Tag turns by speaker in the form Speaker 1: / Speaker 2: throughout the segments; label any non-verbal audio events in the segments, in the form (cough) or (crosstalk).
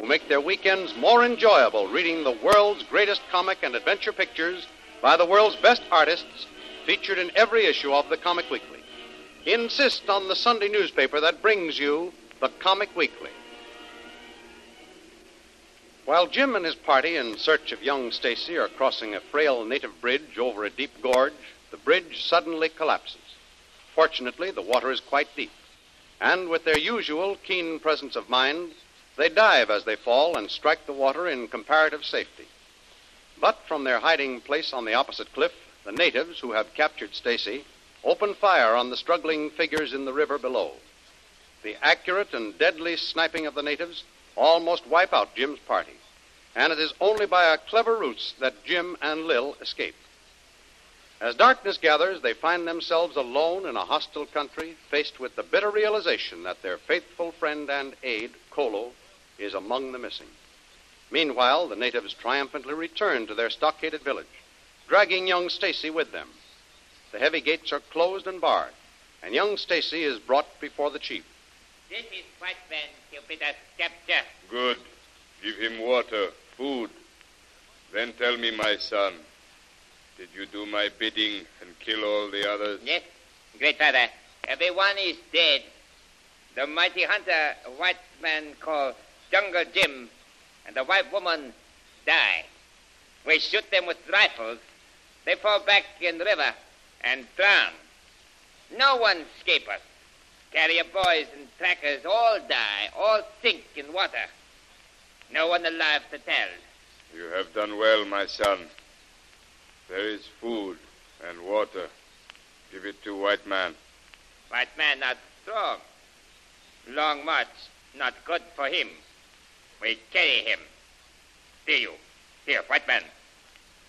Speaker 1: who make their weekends more enjoyable reading the world's greatest comic and adventure pictures by the world's best artists featured in every issue of the Comic Weekly. Insist on the Sunday newspaper that brings you the Comic Weekly. While Jim and his party in search of young Stacy are crossing a frail native bridge over a deep gorge, the bridge suddenly collapses. Fortunately, the water is quite deep, and with their usual keen presence of mind, they dive as they fall and strike the water in comparative safety. But from their hiding place on the opposite cliff, the natives who have captured Stacy open fire on the struggling figures in the river below. The accurate and deadly sniping of the natives almost wipe out Jim's party, and it is only by a clever ruse that Jim and Lil escape. As darkness gathers, they find themselves alone in a hostile country, faced with the bitter realization that their faithful friend and aide, Kolo, is among the missing. Meanwhile, the natives triumphantly return to their stockaded village, dragging young Stacy with them. The heavy gates are closed and barred, and young Stacy is brought before the chief.
Speaker 2: This is White Man Jupiter's capture.
Speaker 3: Good. Give him water, food. Then tell me, my son, did you do my bidding and kill all the others?
Speaker 2: Yes, great father. Everyone is dead. The mighty hunter, white man called Jungle Jim, and the white woman die. We shoot them with rifles. They fall back in the river and drown. No one escape us. Carrier boys and trackers all die, all sink in water. No one alive to tell.
Speaker 3: You have done well, my son. There is food and water. Give it to white man.
Speaker 2: White man not strong. Long march not good for him. We carry him. Here you. Here, white man.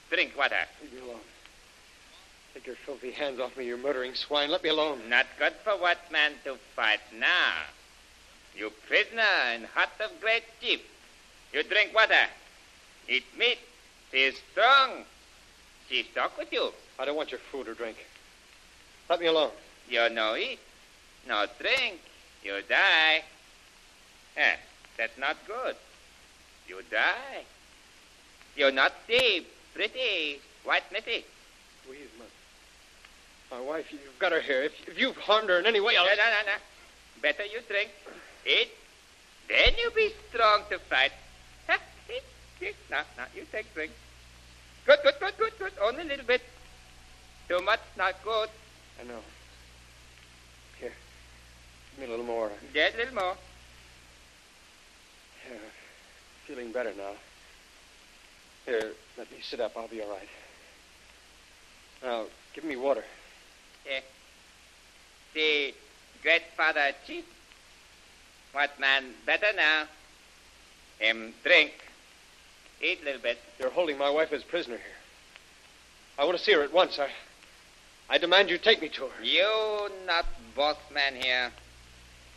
Speaker 2: Drink water.
Speaker 4: Leave me alone. Take your filthy hands off me, you murdering swine. Let me alone.
Speaker 2: Not good for white man to fight now. You prisoner in hut of great chief. You drink water. Eat meat. He is strong. She talk with you.
Speaker 4: I don't want your food or drink. Let me alone.
Speaker 2: You no eat. No drink. You die. Eh, that's not good. You die. You're not see pretty white Missy.
Speaker 4: Louise, my, my wife, you've got her here. If, if you've harmed her in any way,
Speaker 2: No,
Speaker 4: I'll...
Speaker 2: no, no, no. Better you drink. Eat. Then you be strong to fight. Ha, eat, eat. Now, now, you take drink. Good, good, good, good, good. Only a little bit. Too much, not good.
Speaker 4: I know. Here. Give me a little more.
Speaker 2: Just a little more.
Speaker 4: Yeah, feeling better now. Here, let me sit up. I'll be all right. Now, give me water.
Speaker 2: Yeah. The great father chief. What man better now? Him drink. Eat a little bit.
Speaker 4: You're holding my wife as prisoner here. I want to see her at once. I, I demand you take me to her.
Speaker 2: You not boss man here.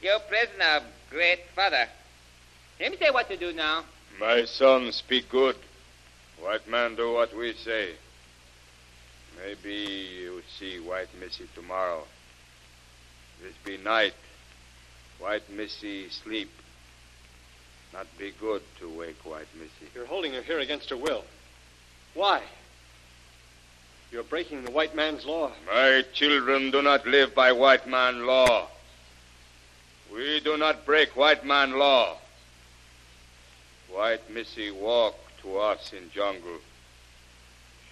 Speaker 2: You prisoner of great father. Let me say what to do now.
Speaker 3: My son, speak good. White man, do what we say. Maybe you see White Missy tomorrow. This be night. White Missy sleep. Not be good to wake White Missy.
Speaker 4: You're holding her here against her will. Why? You're breaking the white man's law.
Speaker 3: My children do not live by white man law. We do not break white man law. White Missy walk to us in jungle.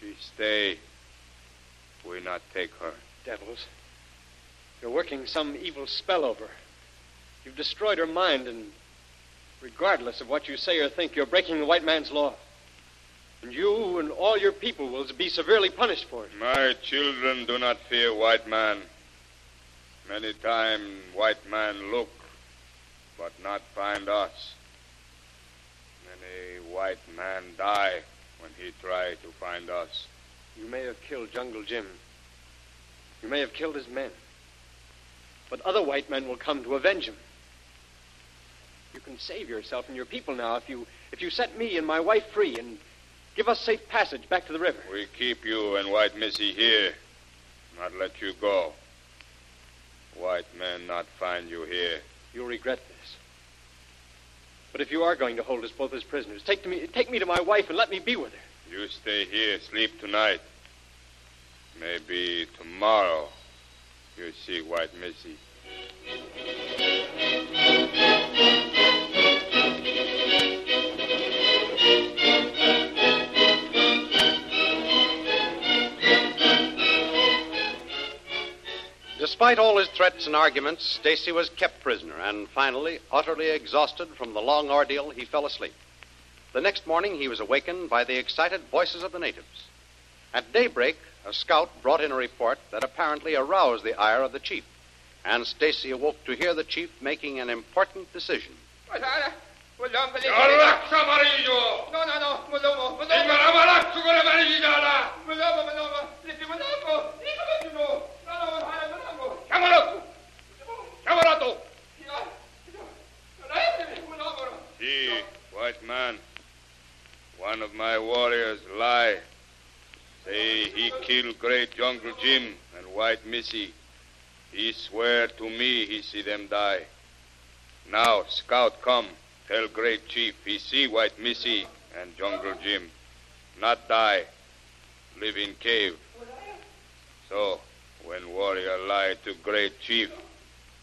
Speaker 3: She stay. We not take her.
Speaker 4: Devils. You're working some evil spell over her. You've destroyed her mind, and regardless of what you say or think, you're breaking the white man's law. And you and all your people will be severely punished for it.
Speaker 3: My children do not fear white man. Many time white man look, but not find us. Many white man die when he try to find us.
Speaker 4: You may have killed Jungle Jim. You may have killed his men. But other white men will come to avenge him. You can save yourself and your people now if you if you set me and my wife free and give us safe passage back to the river.
Speaker 3: We keep you and White Missy here, not let you go. White men not find you here.
Speaker 4: You'll regret this. But if you are going to hold us both as prisoners, take me take me to my wife and let me be with her.
Speaker 3: You stay here, sleep tonight. Maybe tomorrow you'll see White Missy.
Speaker 1: Despite all his threats and arguments, Stacy was kept prisoner, and finally, utterly exhausted from the long ordeal, he fell asleep. The next morning, he was awakened by the excited voices of the natives. At daybreak, a scout brought in a report that apparently aroused the ire of the chief, and Stacy awoke to hear the chief making an important decision.
Speaker 3: Camarato!
Speaker 2: Mulomo.
Speaker 3: See, white man. One of my warriors lie. Say he killed great Jungle Jim and White Missy. He swear to me he see them die. Now, scout come. Tell great chief he see White Missy and Jungle Jim. Not die. Live in cave. So, when warrior lie to great chief,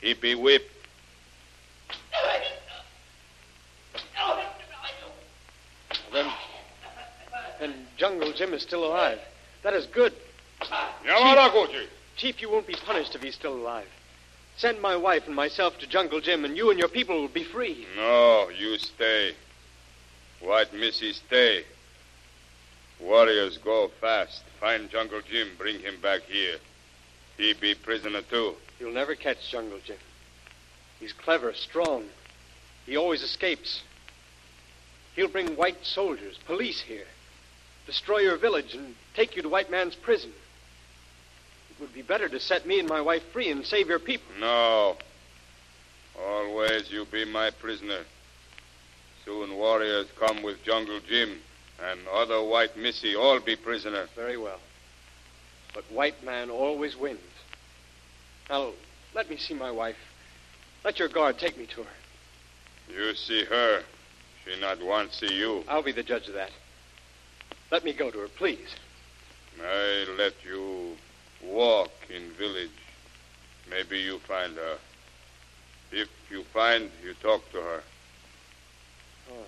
Speaker 3: he be whipped.
Speaker 4: Then then Jungle Jim is still alive. That is good.
Speaker 3: Yamaraguchi!
Speaker 4: Chief, you won't be punished if he's still alive. Send my wife and myself to Jungle Jim, and you and your people will be free.
Speaker 3: No, you stay. White Missy stay. Warriors go fast. Find Jungle Jim, bring him back here. He be prisoner too.
Speaker 4: You'll never catch Jungle Jim. He's clever, strong. He always escapes. He'll bring white soldiers, police here, destroy your village, and take you to White Man's prison. It would be better to set me and my wife free and save your people.
Speaker 3: No. Always you be my prisoner. Soon warriors come with Jungle Jim, and other White Missy all be prisoner.
Speaker 4: Very well. But White Man always wins. Now, let me see my wife. Let your guard take me to her.
Speaker 3: You see her. She not want see you.
Speaker 4: I'll be the judge of that. Let me go to her, please.
Speaker 3: I let you walk in village. Maybe you find her. If you find, you talk to her.
Speaker 4: Oh.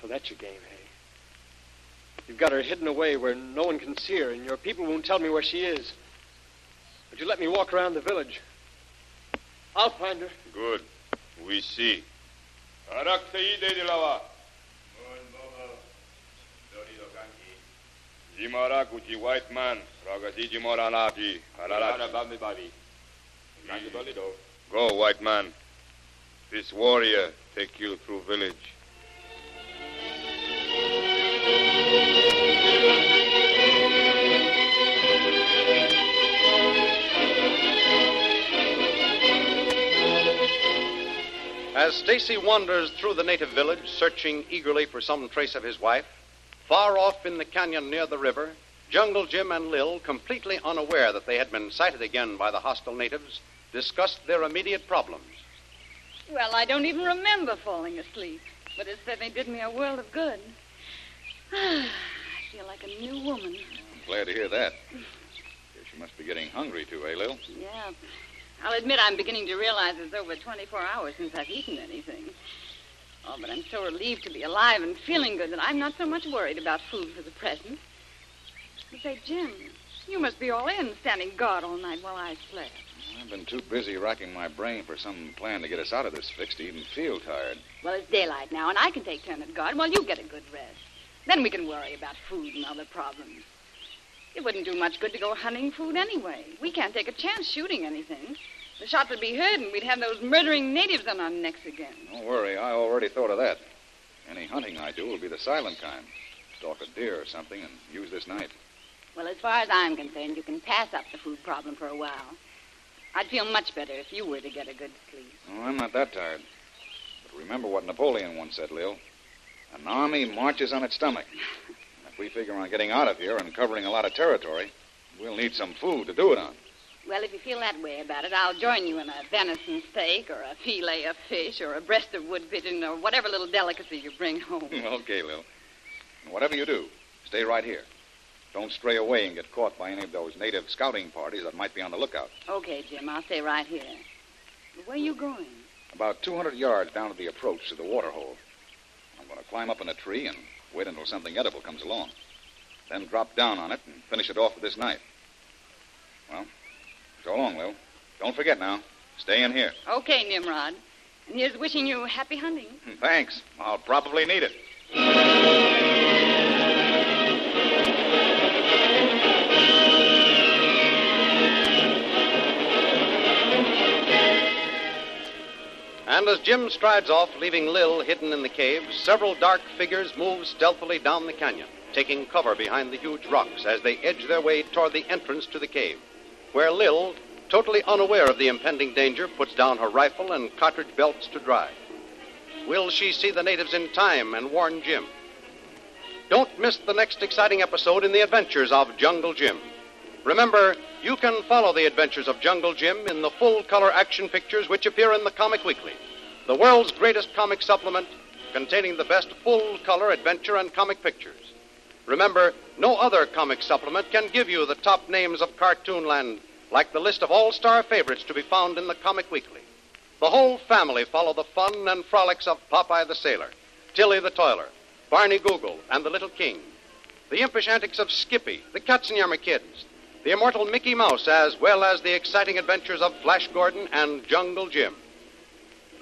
Speaker 4: So that's your game, hey? You've got her hidden away where no one can see her, and your people won't tell me where she is. But you let me walk around the village. I'll find her.
Speaker 3: Good. We see. Arakseide de lava. Jimara kuchi white man. Ragasi jimora laji. Go, white man. This warrior take you through village.
Speaker 1: As Stacy wanders through the native village, searching eagerly for some trace of his wife, far off in the canyon near the river, Jungle Jim and Lil, completely unaware that they had been sighted again by the hostile natives, discussed their immediate problems.
Speaker 5: Well, I don't even remember falling asleep, but it certainly did me a world of good. (sighs) I feel like a new woman.
Speaker 6: I'm Glad to hear that. Guess you must be getting hungry, too, eh, Lil?
Speaker 5: Yeah. I'll admit I'm beginning to realize it's over 24 hours since I've eaten anything. Oh, but I'm so relieved to be alive and feeling good that I'm not so much worried about food for the present. But say, Jim, you must be all in, standing guard all night while I slept.
Speaker 6: I've been too busy racking my brain for some plan to get us out of this fix to even feel tired.
Speaker 5: Well, it's daylight now, and I can take turn at guard while you get a good rest. Then we can worry about food and other problems. It wouldn't do much good to go hunting food anyway. We can't take a chance shooting anything. The shot would be heard, and we'd have those murdering natives on our necks again.
Speaker 6: Don't worry, I already thought of that. Any hunting I do will be the silent kind. Stalk a deer or something and use this knife.
Speaker 5: Well, as far as I'm concerned, you can pass up the food problem for a while. I'd feel much better if you were to get a good sleep.
Speaker 6: Oh, I'm not that tired. But remember what Napoleon once said, Lil. An army marches on its stomach. (laughs) if we figure on getting out of here and covering a lot of territory, we'll need some food to do it on.
Speaker 5: Well, if you feel that way about it, I'll join you in a venison steak or a fillet of fish or a breast of wood pigeon or whatever little delicacy you bring home. (laughs)
Speaker 6: okay, Lil. And whatever you do, stay right here. Don't stray away and get caught by any of those native scouting parties that might be on the lookout.
Speaker 5: Okay, Jim, I'll stay right here. Where are you going?
Speaker 6: About 200 yards down to the approach to the water hole. I'm going to climb up in a tree and wait until something edible comes along. Then drop down on it and finish it off with this knife. Well, so long, Lil. Don't forget now. Stay in here.
Speaker 5: Okay, Nimrod. And here's wishing you happy hunting.
Speaker 6: Hmm, thanks. I'll probably need it.
Speaker 1: And as Jim strides off, leaving Lil hidden in the cave, several dark figures move stealthily down the canyon, taking cover behind the huge rocks as they edge their way toward the entrance to the cave, where Lil, totally unaware of the impending danger, puts down her rifle and cartridge belts to dry. Will she see the natives in time and warn Jim? Don't miss the next exciting episode in the adventures of Jungle Jim. Remember, you can follow the adventures of Jungle Jim in the full color action pictures which appear in the Comic Weekly, the world's greatest comic supplement containing the best full color adventure and comic pictures. Remember, no other comic supplement can give you the top names of Cartoonland like the list of all star favorites to be found in the Comic Weekly. The whole family follow the fun and frolics of Popeye the Sailor, Tilly the Toiler, Barney Google, and the Little King. The impish antics of Skippy, the Katzenjammer Kids, the immortal Mickey Mouse, as well as the exciting adventures of Flash Gordon and Jungle Jim.